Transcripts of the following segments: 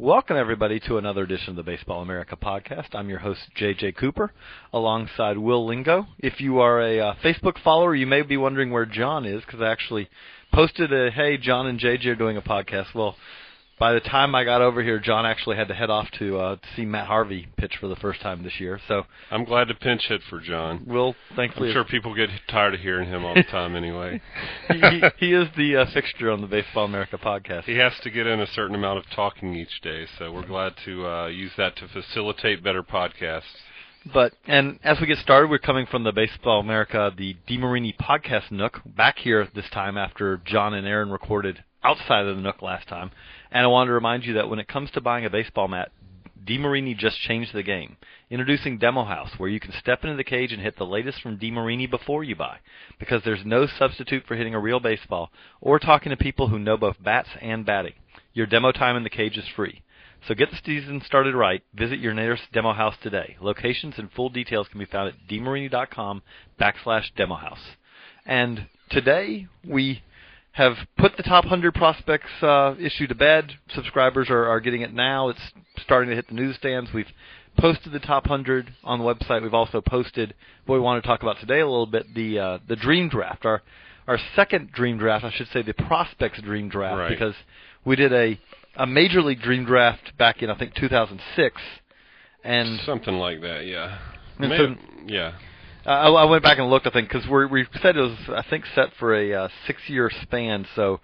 Welcome, everybody, to another edition of the Baseball America podcast. I'm your host, JJ Cooper, alongside Will Lingo. If you are a uh, Facebook follower, you may be wondering where John is because I actually posted a, hey, John and JJ are doing a podcast. Well, by the time I got over here, John actually had to head off to, uh, to see Matt Harvey pitch for the first time this year. So I'm glad to pinch hit for John. Will, thankfully, I'm sure people get tired of hearing him all the time anyway. he, he, he is the uh, fixture on the Baseball America podcast. He has to get in a certain amount of talking each day, so we're glad to uh, use that to facilitate better podcasts. But and as we get started, we're coming from the Baseball America, the DeMarini podcast Nook, back here this time after John and Aaron recorded outside of the Nook last time. And I wanted to remind you that when it comes to buying a baseball mat, DeMarini just changed the game. Introducing Demo House, where you can step into the cage and hit the latest from DeMarini before you buy. Because there's no substitute for hitting a real baseball or talking to people who know both bats and batting. Your demo time in the cage is free. So get the season started right. Visit your nearest demo house today. Locations and full details can be found at demarini.com backslash demo house. And today we have put the top 100 prospects uh, issue to bed. Subscribers are, are getting it now. It's starting to hit the newsstands. We've posted the top 100 on the website. We've also posted what we want to talk about today a little bit the uh, the dream draft. Our our second dream draft, I should say, the prospects dream draft, Right. because we did a a major league dream draft back in I think 2006, and Something like that, yeah. So- yeah. Uh, I, I went back and looked, I think, because we we said it was, I think, set for a uh, six-year span. So,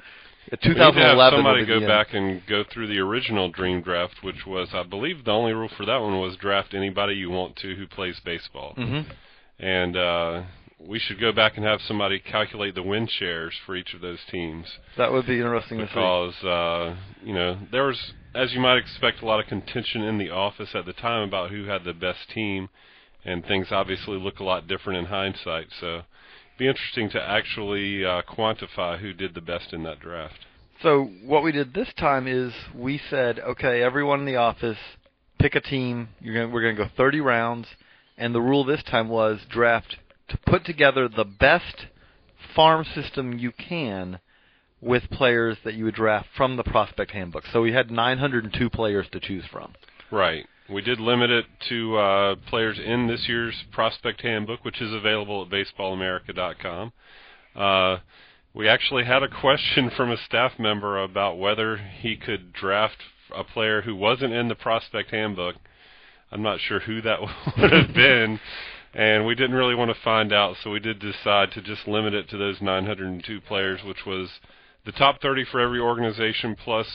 uh, We need to have 2011 somebody go end. back and go through the original dream draft, which was, I believe, the only rule for that one was draft anybody you want to who plays baseball. hmm And uh, we should go back and have somebody calculate the win shares for each of those teams. That would be interesting to see. because uh, you know there was, as you might expect, a lot of contention in the office at the time about who had the best team, and things obviously look a lot different in hindsight. So, it'd be interesting to actually uh, quantify who did the best in that draft. So what we did this time is we said, okay, everyone in the office, pick a team. You're gonna, we're going to go 30 rounds, and the rule this time was draft to put together the best farm system you can with players that you would draft from the prospect handbook. So we had 902 players to choose from. Right. We did limit it to uh, players in this year's prospect handbook, which is available at baseballamerica.com. Uh, we actually had a question from a staff member about whether he could draft a player who wasn't in the prospect handbook. I'm not sure who that would have been, and we didn't really want to find out, so we did decide to just limit it to those 902 players, which was the top 30 for every organization plus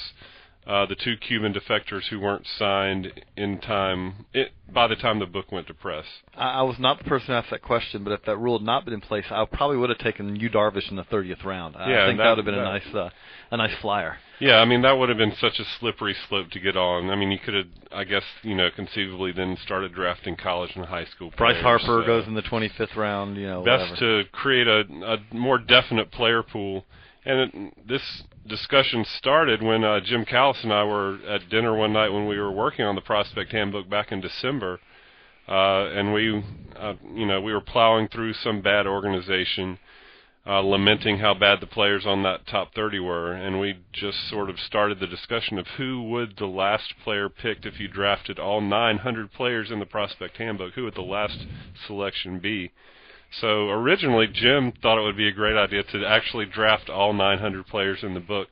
uh, the two Cuban defectors who weren't signed in time it, by the time the book went to press. I, I was not the person who asked that question, but if that rule had not been in place, I probably would have taken Yu Darvish in the 30th round. I Yeah, think that- that, would have been a nice, uh, a nice flyer. Yeah, I mean that would have been such a slippery slope to get on. I mean, you could have, I guess, you know, conceivably then started drafting college and high school. players. Bryce players, Harper so goes in the 25th round. You know, best whatever. to create a, a more definite player pool. And it, this discussion started when uh, Jim Callis and I were at dinner one night when we were working on the prospect handbook back in December, uh, and we, uh, you know, we were plowing through some bad organization, uh, lamenting how bad the players on that top 30 were, and we just sort of started the discussion of who would the last player picked if you drafted all 900 players in the prospect handbook. Who would the last selection be? So originally, Jim thought it would be a great idea to actually draft all 900 players in the book,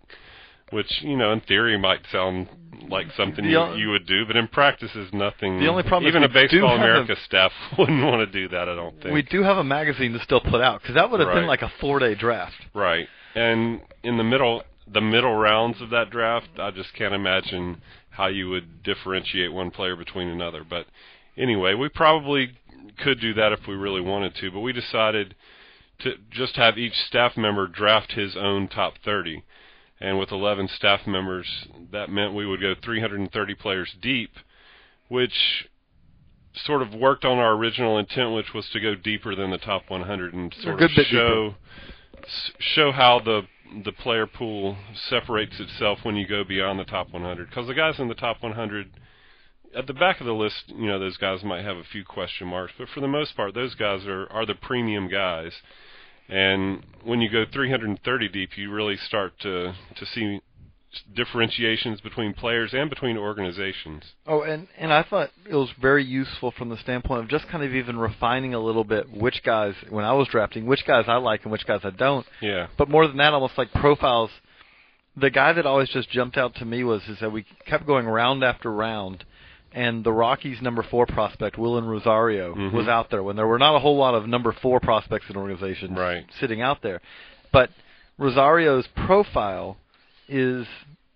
which you know in theory might sound like something you, o- you would do, but in practice is nothing. The only problem even a Baseball America a- staff wouldn't want to do that. I don't think. We do have a magazine to still put out because that would have been like a four-day draft. Right. And in the middle the middle rounds of that draft, I just can't imagine how you would differentiate one player between another. But anyway, we probably could do that if we really wanted to, but we decided to just have each staff member draft his own top 30. And with 11 staff members, that meant we would go 330 players deep, which sort of worked on our original intent, which was to go deeper than the top 100 and sort of show s- show how the the player pool separates itself when you go beyond the top 100. Because the guys in the top 100, at the back of the list, you know, those guys might have a few question marks, but for the most part, those guys are are the premium guys. And when you go 330 deep, you really start to to see differentiations between players and between organizations. Oh, and and I thought it was very useful from the standpoint of just kind of even refining a little bit which guys when I was drafting, which guys I like and which guys I don't. Yeah. But more than that, almost like profiles. The guy that always just jumped out to me was is that we kept going round after round, and the Rockies' number four prospect, Wilin Rosario, Mhm. was out there when there were not a whole lot of number four prospects in organizations Right. sitting out there. But Rosario's profile is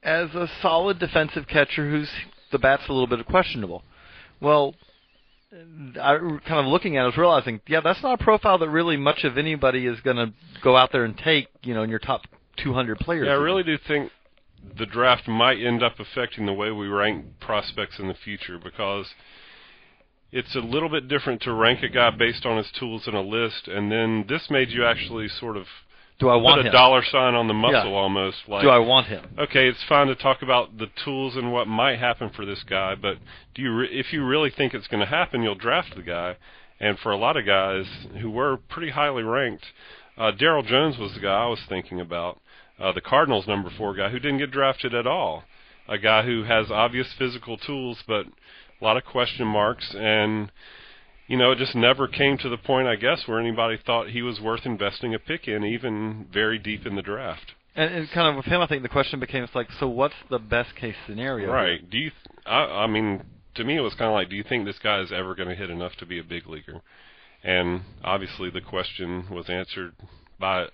as a solid defensive catcher who's the bat's a little bit questionable. Well, I kind of looking at it, I was realizing, yeah, that's not a profile that really much of anybody is going to go out there and take, you know, in your top 200 players. Yeah, I really do think the draft might end up affecting the way we rank prospects in the future because it's a little bit different to rank a guy based on his tools in a list, and then this made you actually sort of Do I want put a him? dollar sign on the muscle Yeah. almost. Like, Do I want him? okay, it's fine to talk about the tools and what might happen for this guy, but do you re- if you really think it's going to happen, you'll draft the guy. And for a lot of guys who were pretty highly ranked, uh, Daryl Jones was the guy I was thinking about, uh, the Cardinals' number four guy who didn't get drafted at all, a guy who has obvious physical tools but a lot of question marks and. You know, it just never came to the point, I guess, where anybody thought he was worth investing a pick in, even very deep in the draft. And, and kind of with him, I think the question became, it's like, so what's the best case scenario? Right. Do you? Th- I, I mean, to me, it was kind of like, do you think this guy is ever going to hit enough to be a big leaguer? And obviously, the question was answered by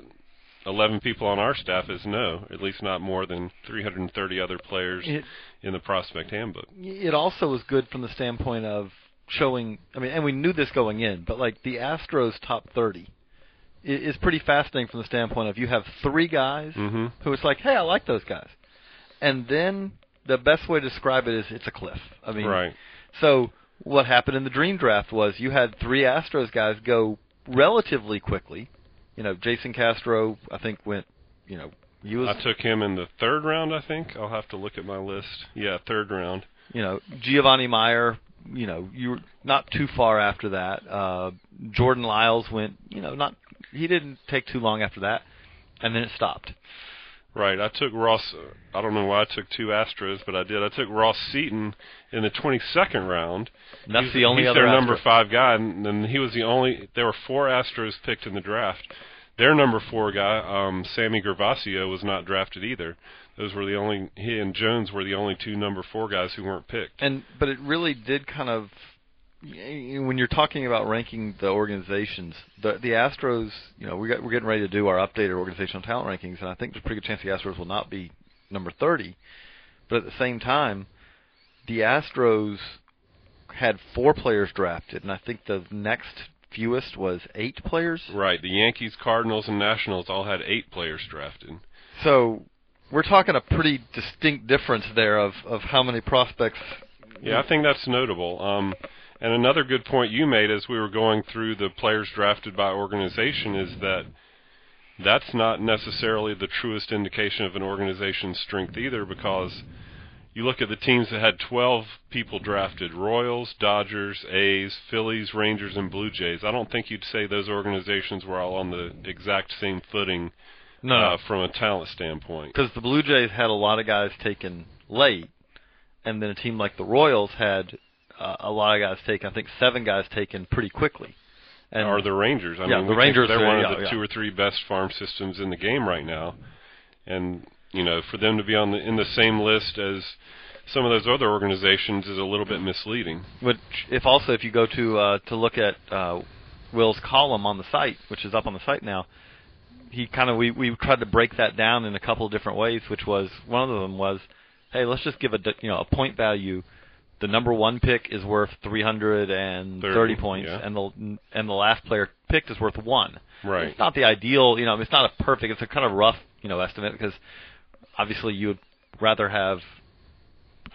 11 people on our staff is no, at least not more than 330 other players It, in the prospect handbook. it also was good from the standpoint of showing. I mean, and we knew this going in, but like the Astros top 30 i- is pretty fascinating from the standpoint of you have three guys hmm who it's like, hey, I like those guys, and then the best way to describe it is it's a cliff. I mean, Right. So what happened in the dream draft was you had three Astros guys go relatively quickly. You know, Jason Castro, I think went. You know, he was. I took him in the third round, I think. I'll have to look at my list. Yeah, third round. you know, Jiovanni Mier, you know, you were not too far after that. Uh, Jordan Lyles went, you know, not he didn't take too long after that, and then it stopped. Right. I took Ross. I don't know why I took two Astros, but I did. I took Ross Seaton in the 22nd round. And that's he's, the only he's other their number five guy, and, and he was the only. There were four Astros picked in the draft. Their number four guy, um, Sammy Gervacio, was not drafted either. Those were the only. He and Jones were the only two number four guys who weren't picked. And but it really did kind of when you're talking about ranking the organizations, the the Astros, you know, we got, we're getting ready to do our updated organizational talent rankings, and I think there's a pretty good chance the Astros will not be number 30. But at the same time, the Astros had four players drafted, and I think the next fewest was eight players. Right. The Yankees, Cardinals, and Nationals all had eight players drafted. So we're talking a pretty distinct difference there of of how many prospects. Yeah, I think that's notable. Um, and another good point you made as we were going through the players drafted by organization is that that's not necessarily the truest indication of an organization's strength either because you look at the teams that had 12 people drafted Royals, Dodgers, A's, Phillies, Rangers, and Blue Jays. I don't think you'd say those organizations were all on the exact same footing No, uh, from a talent standpoint. because the Blue Jays had a lot of guys taken late, and then a team like the Royals had uh, a lot of guys taken. I think seven guys taken pretty quickly. And or the Rangers. I Yeah, mean, the Rangers they're one of the yeah. two or three best farm systems in the game right now, and you know, for them to be on the in the same list as some of those other organizations is a little bit misleading. Which, if also if you go to uh, to look at uh, Will's column on the site, which is up on the site now, he kind of we we tried to break that down in a couple of different ways. Which was one of them was, hey, let's just give a you know a point value. The number one pick is worth 330 30, points, yeah. and the and the last player picked is worth one. Right. It's not the ideal, you know. It's not a perfect. It's a kind of rough, you know, estimate because obviously you would rather have.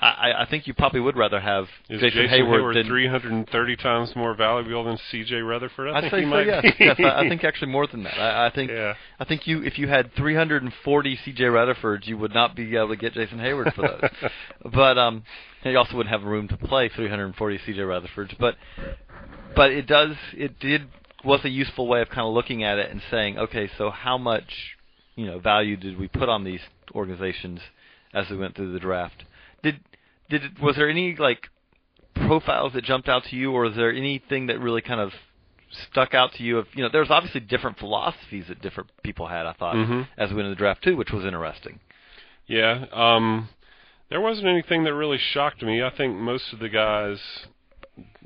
I, I think you probably would rather have Is Jason, Jason, Heyward, Heyward, than 330 times more valuable than C.J. Rutherford? I I'd think say he so. might Yes, be. yes. I, I think actually more than that. I, I think Yeah. I think you if you had 340 C.J. Rutherfords, you would not be able to get Jason Heyward for those. but um, you also wouldn't have room to play 340 C.J. Rutherfords. But but it does it did was a useful way of kind of looking at it and saying, okay, so how much you know value did we put on these organizations as we went through the draft? Did did was there any like profiles that jumped out to you, or is there anything that really kind of stuck out to you? Of you know, there's obviously different philosophies that different people had. I thought Mhm. as we went into the draft too, which was interesting. Yeah. Um, there wasn't anything that really shocked me. I think most of the guys,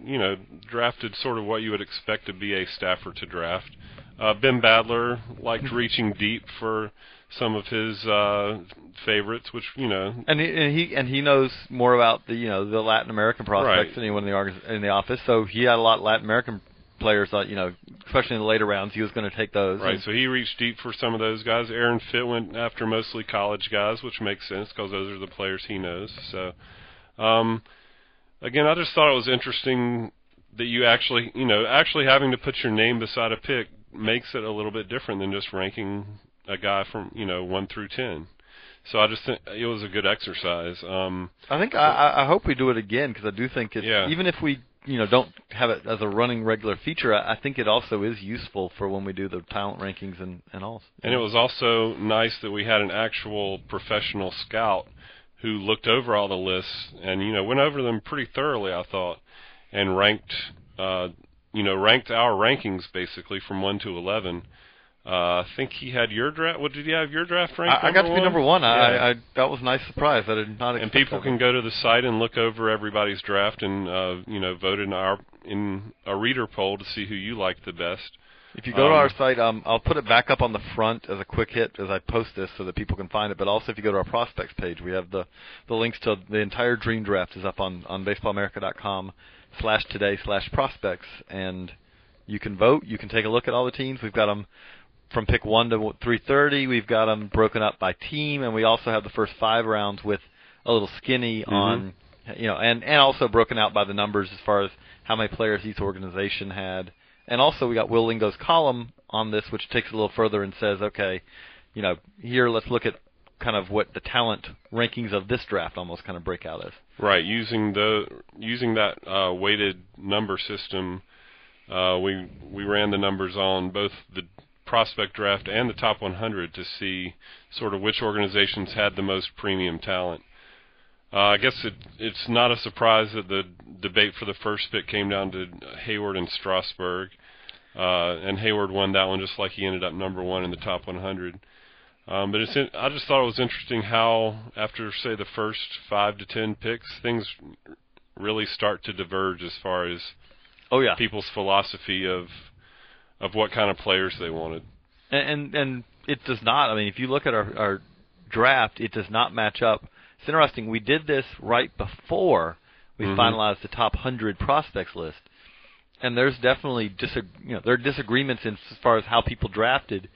you know, drafted sort of what you would expect to be a staffer to draft. Uh, ben Badler liked reaching deep for some of his uh, favorites, which you know, And he, and he and he knows more about the you know the Latin American prospects Right. than anyone in the in the office. So he had a lot of Latin American players that you know, especially in the later rounds, he was going to take those. Right, so he reached deep for some of those guys. Aaron Fitt went after mostly college guys, which makes sense because those are the players he knows. So, um, again, I just thought it was interesting that you actually, you know, actually having to put your name beside a pick makes it a little bit different than just ranking a guy from, you know, one through ten. So I just think it was a good exercise. Um, I think I, I hope we do it again because I do think it. Yeah. Even if we you know don't have it as a running regular feature, I, I think it also is useful for when we do the talent rankings and and all. And it was also nice that we had an actual professional scout who looked over all the lists and you know went over them pretty thoroughly, I thought, and ranked uh, you know ranked our rankings basically from one to eleven. Uh, I think he had your draft. What did he have your draft ranked? I, I got to be number one. Yeah. I, I that was a nice surprise. I did not. Expect. And people can go to the site and look over everybody's draft and uh, you know vote in our in a reader poll to see who you like the best. If you go to Um, our site, um, I'll put it back up on the front as a quick hit as I post this so that people can find it. But also, if you go to our prospects page, we have the the links to the entire dream draft is up on on baseballamerica.com slash today slash prospects, and you can vote. You can take a look at all the teams. We've got them from pick one to three thirty. We've got them broken up by team, and we also have the first five rounds with a little skinny mm-hmm. on you know, and and also broken out by the numbers as far as how many players each organization had. And also we got Will Lingo's column on this, which takes it a little further and says, okay, you know, here let's look at kind of what the talent rankings of this draft almost kind of break out as. Right, using the using that uh, weighted number system, uh, we we ran the numbers on both the prospect draft and the top 100 to see sort of which organizations had the most premium talent. Uh, I guess it, it's not a surprise that the debate for the first pick came down to Heyward and Strasburg, uh, and Heyward won that one just like he ended up number one in the top 100. Um, but it's in, I just thought it was interesting how after say the first five to ten picks, things really start to diverge as far as Oh yeah, people's philosophy of of what kind of players they wanted. and and, and it does not. I mean, if you look at our, our draft, it does not match up. It's interesting. We did this right before we Mhm. finalized the top hundred prospects list, and there's definitely disag- you know there are disagreements in as far as how people drafted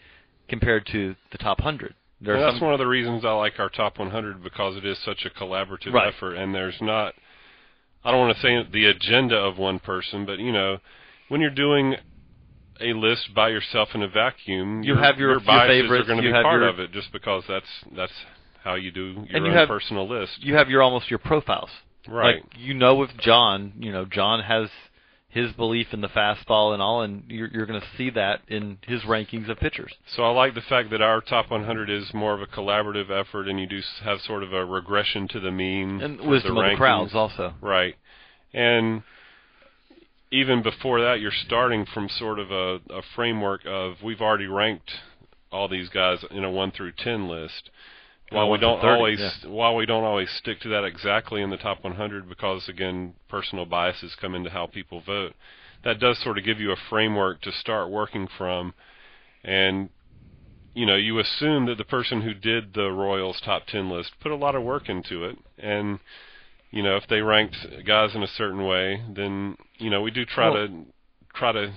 compared to the top hundred. There And that's some, one of the reasons I like our top 100 because it is such a collaborative Right. effort, and there's not. I don't want to say the agenda of one person, but you know, when you're doing a list by yourself in a vacuum, You have your- your biases favorites, are going to be part your- of it, just because that's that's how you do your And you own have- personal list. you have your almost your profiles. Right. Like you know, with John, you know, John has his belief in the fastball and all, and you're, you're going to see that in his rankings of pitchers. So I like the fact that our top 100 is more of a collaborative effort, and you do have sort of a regression to the mean And wisdom the of the crowds also. Right. And even before that, you're starting from sort of a, a framework of we've already ranked all these guys in a 1 through 10 list. While we don't 30, always yeah. while we don't always stick to that exactly in the top 100 because again personal biases come into how people vote that does sort of give you a framework to start working from and you know you assume that the person who did the Royals top 10 list put a lot of work into it and you know if they ranked guys in a certain way then you know we do try Well- to try to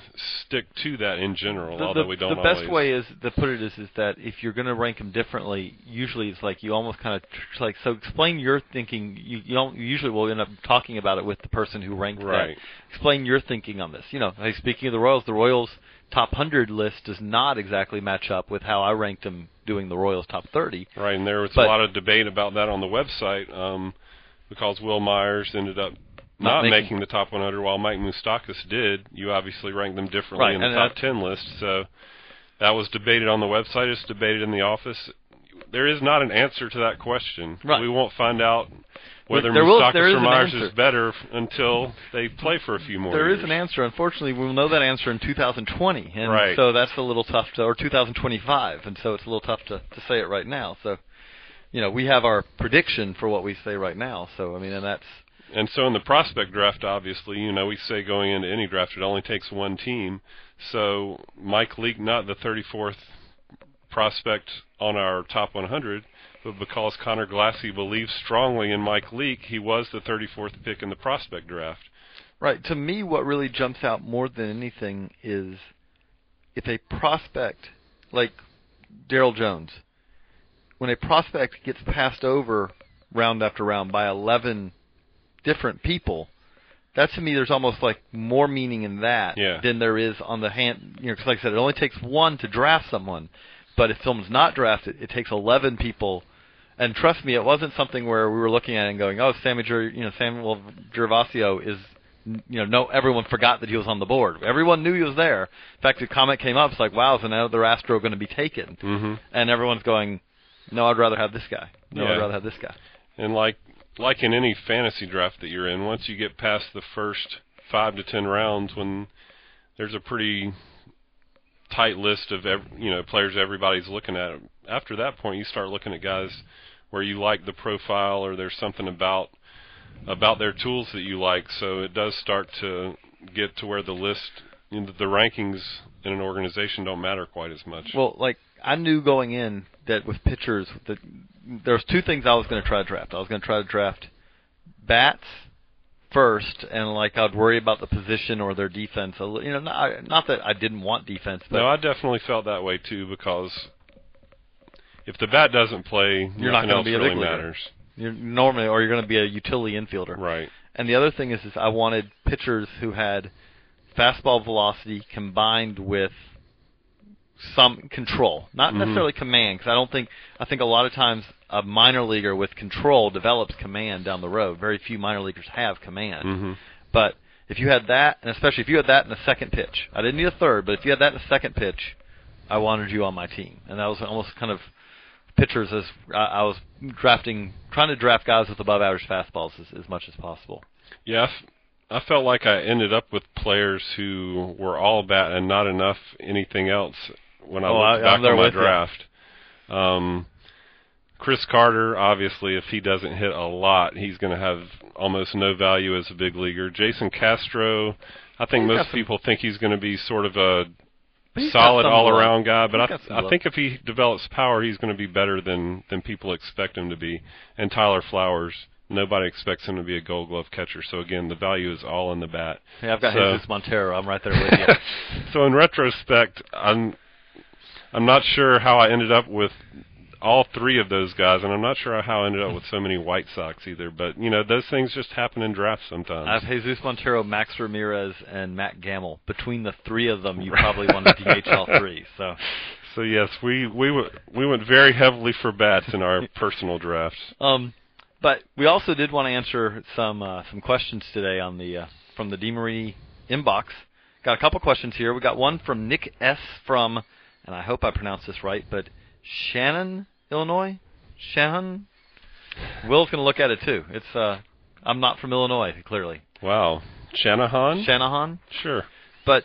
stick to that in general the, although the- we don't know. the best always way is to put it is is that if you're going to rank them differently, usually it's like you almost kind of tr- like so. Explain your thinking. You, you don't you usually will end up talking about it with the person who ranked Right. that. Explain your thinking on this. You know, hey, speaking of the Royals, the Royals top hundred list does not exactly match up with how I ranked them doing the Royals top thirty. Right, and there was But- a lot of debate about that on the website um, because Wil Myers ended up Not not, making- making, the top 100, while Mike Moustakas did. You obviously ranked them differently Right, in the top that- 10 list, so that was debated on the website. It's debated in the office. There is not an answer to that question. Right. We won't find out whether There will- Moustakas there is or Myers is better until they play for a few more There years. is an answer. Unfortunately, we'll know that answer in 2020, and Right. so that's a little tough to, or 2025, and so it's a little tough to to say it right now. So, you know, we have our prediction for what we say right now. So, I mean, and that's And so in the prospect draft, obviously, you know, we say going into any draft, it only takes one team. So Mike Leake, not the 34th prospect on our top 100, but because Conor Glassey believes strongly in Mike Leake, he was the 34th pick in the prospect draft. right. To me, what really jumps out more than anything is if a prospect like Daryl Jones, when a prospect gets passed over round after round by 11 different people, that to me there's almost like more meaning in that Yeah. than there is on the hand. You know, 'cause like I said, it only takes one to draft someone, but if someone's not drafted, it takes 11 people. And trust me, it wasn't something where we were looking at it and going, "Oh, Sammy, Ger- you know, Samuel Gervacio is." You know, no, everyone forgot that he was on the board. Everyone knew he was there. In fact, the comment came up. It's like, wow, is another Astro going to be taken? Mm-hmm. And everyone's going, no, I'd rather have this guy. No, I'd rather have this guy. And like like in any fantasy draft that you're in, once you get past the first five to ten rounds, when there's a pretty tight list of ev- you know players everybody's looking at, after that point you start looking at guys where you like the profile or there's something about about their tools that you like. So it does start to get to where the list, you know, the rankings in an organization don't matter quite as much. Well, like I knew going in that with pitchers that there was two things I was going to try to draft. I was going to try to draft bats first, and like I'd worry about the position or their defense. a li- You know, not, not that I didn't want defense, but No, I definitely felt that way too because if the bat doesn't play, You're not gonna be a really matters. you're normally or you're going to be a utility infielder. Right. And the other thing is, is I wanted pitchers who had fastball velocity combined with some control, not Mhm. necessarily command, because I don't think I think a lot of times a minor leaguer with control develops command down the road. Very few minor leaguers have command, hmm but if you had that, and especially if you had that in the second pitch, I didn't need a third, but if you had that in the second pitch, I wanted you on my team, and that was almost kind of pitchers as I, I was drafting, trying to draft guys with above average fastballs as, as much as possible. Yeah, I felt like I ended up with players who were all bat and not enough anything else when I Oh, I'm back on my you. draft. Um, Chris Carter, obviously, if he doesn't hit a lot, he's going to have almost no value as a big leaguer. Jason Castro, I think He's most some- people think he's going to be sort of a But he's got solid all around guy, but I I think if he develops power, he's going to be better than than people expect him to be. And Tyler Flowers, nobody expects him to be a Gold Glove catcher. So again, the value is all in the bat. Yeah, I've got So- Jesus Montero. I'm right there with you. so in retrospect, I'm I'm not sure how I ended up with all three of those guys, and I'm not sure how I ended up with so many White Sox either. But you know, those things just happen in drafts sometimes. I have Jesus Montero, Max Ramirez, and Matt Gamble. Between the three of them, you probably want to DH all three. So, so yes, we we w- we went very heavily for bats in our personal drafts. um, but we also did want to answer some uh, some questions today on the uh, from the DeMarini inbox. Got a couple questions here. We got one from Nick S from, and I hope I pronounced this right, but Shannon, Illinois. Shannon. Will's going to look at it too. It's uh, I'm not from Illinois, clearly. Wow, Shanahan. Shanahan. Sure. But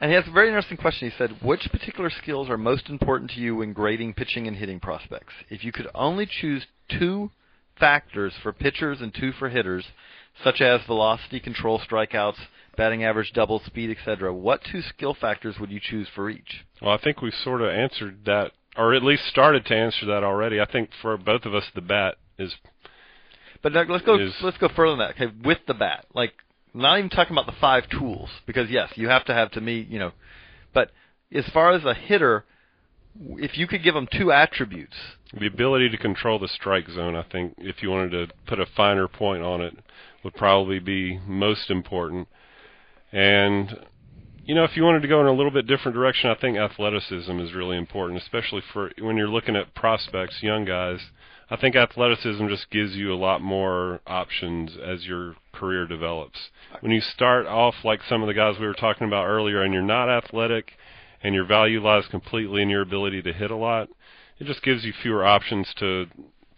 And he has a very interesting question. He said, "Which particular skills are most important to you when grading pitching and hitting prospects? If you could only choose two factors for pitchers and two for hitters, such as velocity, control, strikeouts, batting average, double speed, etc., what two skill factors would you choose for each?" Well, I think we've sort of answered that, or at least started to answer that already. I think for both of us, the bat is. But now, let's go. Is- Let's go further than that. Okay, with the bat, like not even talking about the five tools, because yes, you have to have to me, you know. But as far as a hitter, if you could give them two attributes, The ability to control the strike zone, I think, if you wanted to put a finer point on it, would probably be most important. And, you know, if you wanted to go in a little bit different direction, I think athleticism is really important, especially for when you're looking at prospects, young guys. I think athleticism just gives you a lot more options as your career develops. When you start off like some of the guys we were talking about earlier and you're not athletic and your value lies completely in your ability to hit a lot, it just gives you fewer options to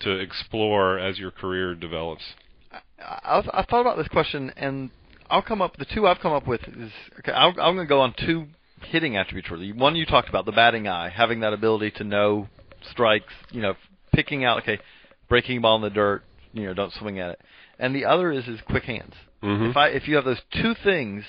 to explore as your career develops. I, I've, I've thought about this question, and I'll come up. The two I've come up with is okay. I'll, I'm going to go on two hitting attributes. Really, one you talked about, the batting eye, having that ability to know strikes. You know, picking out okay, breaking ball in the dirt. You know, don't swing at it. And the other is is quick hands. Mhm. If I if you have those two things,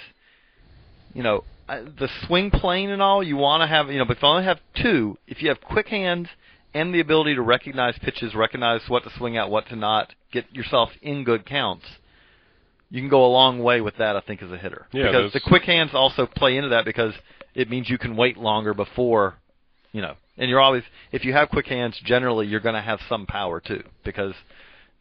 you know, I- the swing plane and all, you want to have you know, but if you only have two, if you have quick hands and the ability to recognize pitches, recognize what to swing at, what to not, get yourself in good counts, you can go a long way with that. I think as a hitter, Yeah, because the quick hands also play into that because it means you can wait longer before, you know, and you're always if you have quick hands, generally you're going to have some power too because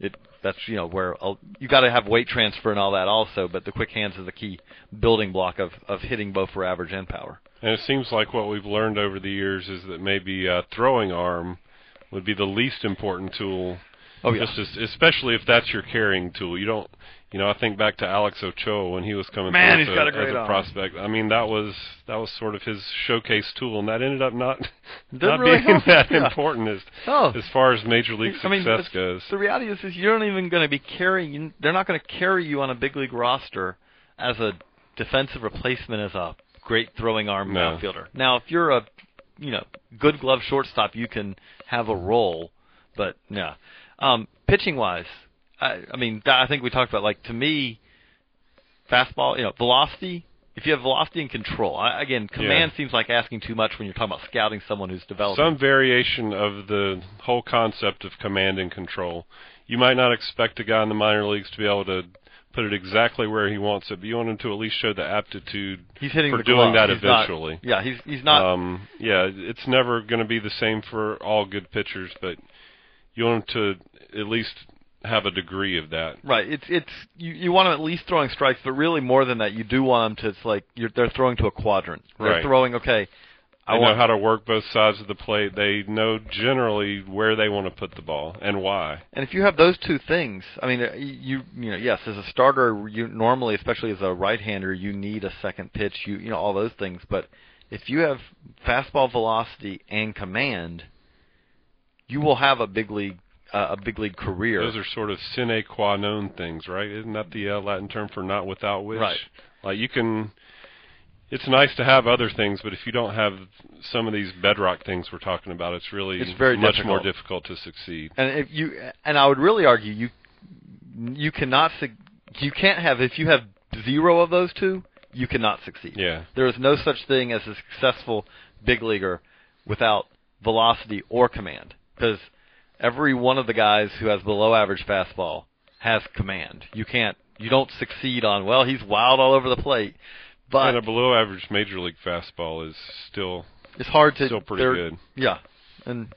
it that's you know where you got to have weight transfer and all that also, but the quick hands is the key building block of of hitting both for average and power. And it seems like what we've learned over the years is that maybe uh, throwing arm would be the least important tool. Oh, yeah. Just as, especially if that's your carrying tool. You don't, you know, I think back to Alex Ochoa when he was coming Man, through he's as, got a as great a arm. prospect. I mean, that was that was sort of his showcase tool, and that ended up not Didn't not really being help. that Yeah. important as Oh. as far as major league I mean, success goes. The reality is, is you're not even going to be carrying. They're not going to carry you on a big league roster as a defensive replacement as a great throwing arm No. outfielder. Now, if you're a you know good glove shortstop, you can have a role, but yeah. Um, pitching wise, I, I mean, I think we talked about like to me, fastball, you know, velocity. If you have velocity and control, I, again, command seems like asking too much when you're talking about scouting someone who's developing. Some variation of the whole concept of command and control. You might not expect a guy in the minor leagues to be able to put it exactly where he wants it, but you want him to at least show the aptitude He's hitting for doing that He's not- eventually. yeah, he's he's not. um, yeah, it's never going to be the same for all good pitchers, but you want him to at least have a degree of that. Right. It's it's you, you want them at least throwing strikes, but really more than that, you do want them to. It's like you're they're throwing to a quadrant. They're Right. throwing. Okay. I They know how to work both sides of the plate. They know generally where they want to put the ball and why. And if you have those two things, I mean, uh, you you know, yes, as a starter, you normally, especially as a right-hander, you need a second pitch. You you know all those things. But if you have fastball velocity and command, you will have a big league uh, a big league career. Those are sort of sine qua non things, right? Isn't that the uh, Latin term for not without which? Right. Like you can. It's nice to have other things, but if you don't have some of these bedrock things we're talking about, it's really It's very much difficult. more difficult to succeed. And if you and I would really argue you you cannot you can't have if you have zero of those two, you cannot succeed. Yeah. There is no such thing as a successful big leaguer without velocity or command because every one of the guys who has below average fastball has command. You can't you don't succeed on well he's wild all over the plate, but and a below average major league fastball is still it's hard to still pretty good. Yeah, and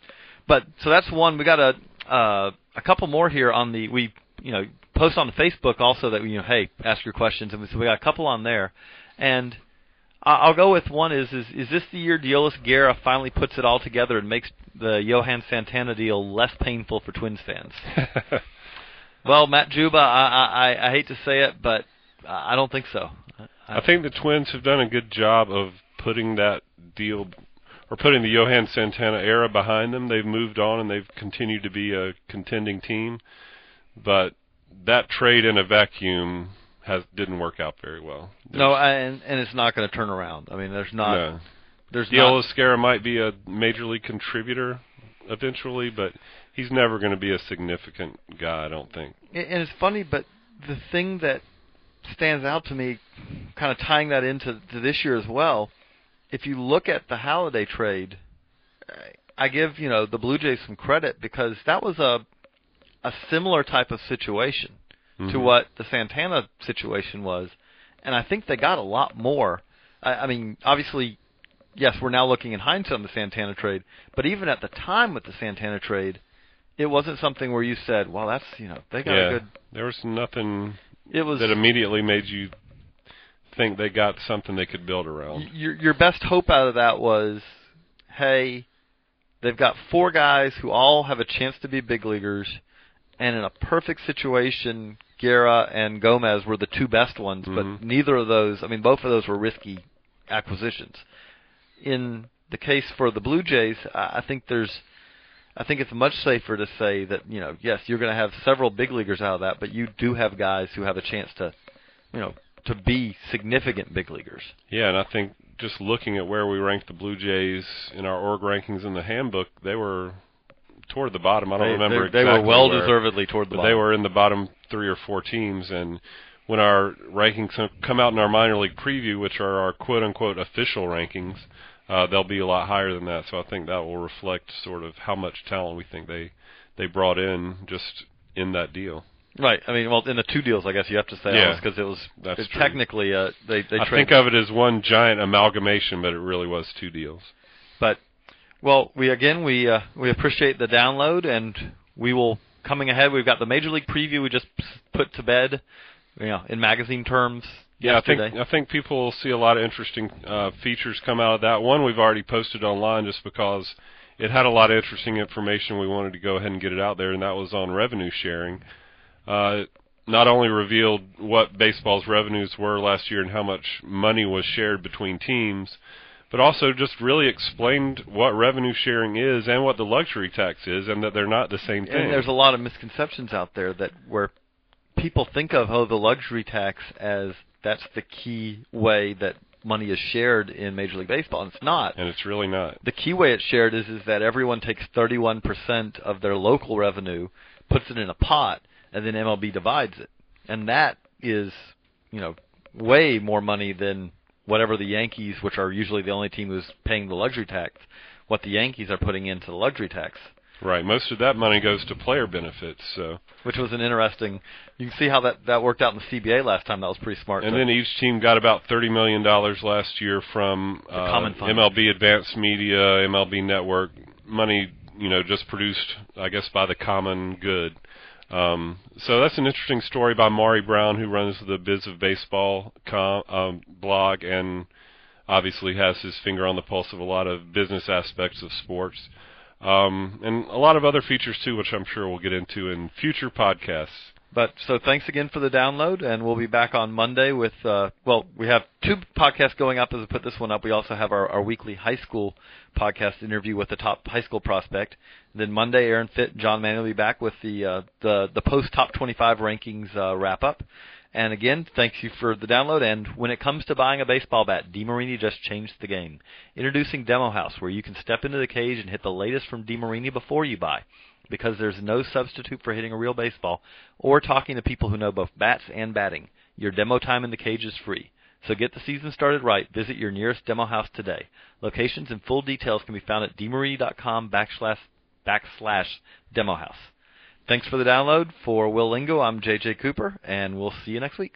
but so that's one. We got a uh, a couple more here on the we you know post on the Facebook also that you know hey ask your questions and so we got a couple on there, and I'll go with one is is is this the year Deolis Guerra finally puts it all together and makes the Johan Santana deal less painful for Twins fans? well, Matt Juba, I, I I hate to say it, but I don't think so. I think the Twins have done a good job of putting that deal or putting the Johan Santana era behind them. They've moved on and they've continued to be a contending team. But that trade in a vacuum has didn't work out very well. no, and and it's not going to turn around. I mean, there's not. no. There's not. Might be a major league contributor eventually, but he's never going to be a significant guy. I don't think. And it's funny, but the thing that stands out to me, kind of tying that into to this year as well, if you look at the Halladay trade, uh, I give you know the Blue Jays some credit because that was a a similar type of situation to Mhm. what the Santana situation was, and I think they got a lot more. I, I mean, obviously, yes, we're now looking in hindsight on the Santana trade, but even at the time with the Santana trade, it wasn't something where you said, "Well, that's you know they got yeah, a good." there was nothing It was that immediately made you think they got something they could build around. your your best hope out of that was, hey, they've got four guys who all have a chance to be big leaguers, and in a perfect situation, Guerra and Gomez were the two best ones, Mhm. but neither of those. I mean, both of those were risky acquisitions. In the case for the Blue Jays, I I think there's. I think it's much safer to say that you know, yes, you're going to have several big leaguers out of that, but you do have guys who have a chance to, you know, to be significant big leaguers. Yeah, and I think just looking at where we ranked the Blue Jays in our org rankings in the handbook, they were toward the bottom. I don't they, remember they, exactly they were well where, deservedly toward the but bottom. they were in the bottom three or four teams. And when our rankings come out in our minor league preview, which are our quote unquote official rankings, uh, they'll be a lot higher than that. So I think that will reflect sort of how much talent we think they they brought in just in that deal. right. I mean, well, in the two deals, I guess you have to say Yeah, because it was that's it technically uh, they they I think of it as one giant amalgamation, but it really was two deals. But well, we again we uh, we appreciate the download, and we will coming ahead. We've got the major league preview we just put to bed, you know, in magazine terms. Yeah, I think I think people will see a lot of interesting uh, features come out of that. One we've already posted online just because it had a lot of interesting information. We wanted to go ahead and get it out there, and that was on revenue sharing. Uh, not only revealed what baseball's revenues were last year and how much money was shared between teams, but also just really explained what revenue sharing is and what the luxury tax is, and that they're not the same thing. And there's a lot of misconceptions out there that where people think of oh the luxury tax as that's the key way that money is shared in Major League Baseball, and it's not. and it's really not. The key way it's shared is is that everyone takes 31% of their local revenue, puts it in a pot, and then MLB divides it, and that is you know way more money than whatever the Yankees, which are usually the only team who's paying the luxury tax, what the Yankees are putting into the luxury tax. Right. Most of that money goes to player benefits. So. which was an interesting. You can see how that that worked out in the CBA last time. That was pretty smart. And then each team got about thirty million dollars last year from uh. MLB Advanced Media, MLB Network, money you know just produced, I guess, by the common good. Um, so that's an interesting story by Maury Brown, who runs the Biz of Baseball com, um, blog, and obviously has his finger on the pulse of a lot of business aspects of sports, um, and a lot of other features too, which I'm sure we'll get into in future podcasts. But so thanks again for the download, and we'll be back on Monday with. Uh, well, we have two podcasts going up as we put this one up. We also have our, our weekly high school podcast interview with the top high school prospect. And then Monday, Aaron and John Mann will be back with the uh, the the post top 25 rankings uh, wrap up. And again, thanks you for the download. And when it comes to buying a baseball bat, DeMarini just changed the game. Introducing Demo House, where you can step into the cage and hit the latest from DeMarini before you buy. Because there's no substitute for hitting a real baseball or talking to people who know both bats and batting. Your demo time in the cage is free. So get the season started right. Visit your nearest demo house today. Locations and full details can be found at demarini.com backslash, backslash demo house. Thanks for the download. For Will Lingo, I'm JJ Cooper, and we'll see you next week.